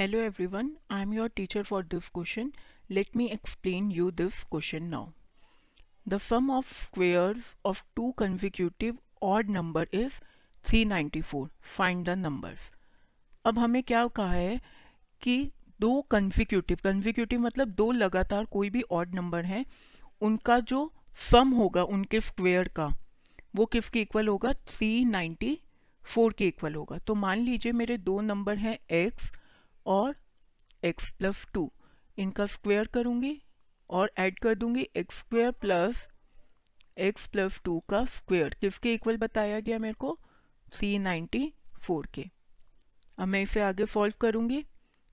Hello everyone I am your teacher for this question let me explain you this question now the sum of squares of two consecutive odd number is three ninety four find the numbers अब हमें क्या कहा है कि दो consecutive consecutive मतलब दो लगातार कोई भी ऑर्ड नंबर है, उनका जो सम होगा, उनके स्क्वेयर का, वो किसके इक्वल होगा? थ्री नाइन्टी फोर के इक्वल होगा। तो मान लीजिए मेरे दो नंबर हैं एक्स और x प्लस टू इनका स्क्वायर करूँगी और ऐड कर दूँगी x square plus x plus two का स्क्वेयर किसके इक्वल बताया गया मेरे को? थ्री नाइन्टी फोर के। अब मैं इसे आगे सॉल्व करूँगी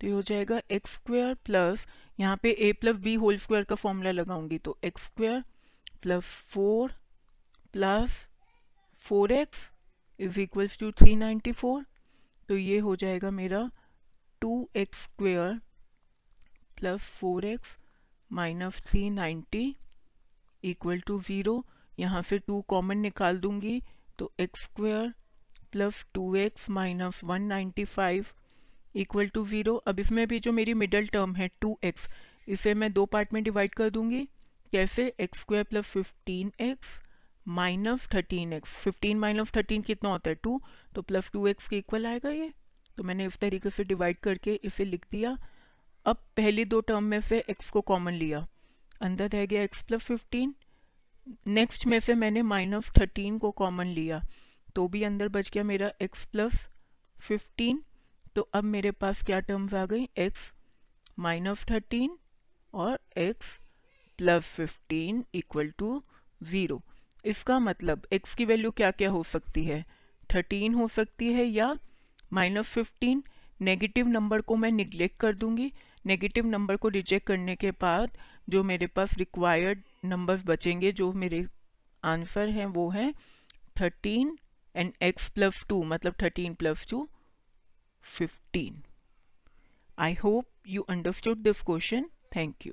तो ये हो जाएगा एक्स स्क्वेयर प्लस यहाँ पे a plus b whole square का फॉर्मूला लगाऊँगी तो x square plus four plus four x is equals to three ninety four तो ये हो जाएगा मेरा two x square plus four x minus three ninety equal to zero यहाँ से टू कॉमन निकाल दूँगी तो x square plus two x minus one ninety five equal to zero अब इसमें भी जो मेरी मिडल टर्म है टू एक्स इसे मैं दो पार्ट में डिवाइड कर दूँगी। कैसे? X square plus fifteen x minus thirteen x fifteen minus thirteen कितना होता है? टू तो प्लस टू एक्स के इक्वल आएगा ये। तो मैंने इस तरीके से डिवाइड करके इसे लिख दिया। अब पहली दो टर्म में से एक्स को कॉमन लिया। अंदर रह गया एक्स प्लस फिफ्टीन नेक्स्ट में से मैंने माइनस थर्टीन को कॉमन लिया। तो भी अंदर बच गया मेरा एक्स प्लस फिफ्टीन तो अब मेरे पास क्या टर्म्स आ गई? एक्स माइनस थर्टीन और x plus fifteen equal to zero इसका मतलब एक्स की वैल्यू क्या क्या हो सकती है? थर्टीन हो सकती है या माइनस फिफ्टीन, नेगेटिव नंबर को मैं निगलेक्ट कर दूँगी। नेगेटिव नंबर को रिजेक्ट करने के बाद जो मेरे पास रिक्वायर्ड नंबर्स बचेंगे, जो मेरे आंसर हैं, वो हैं thirteen and x plus two मतलब thirteen plus two fifteen I hope you understood this question thank you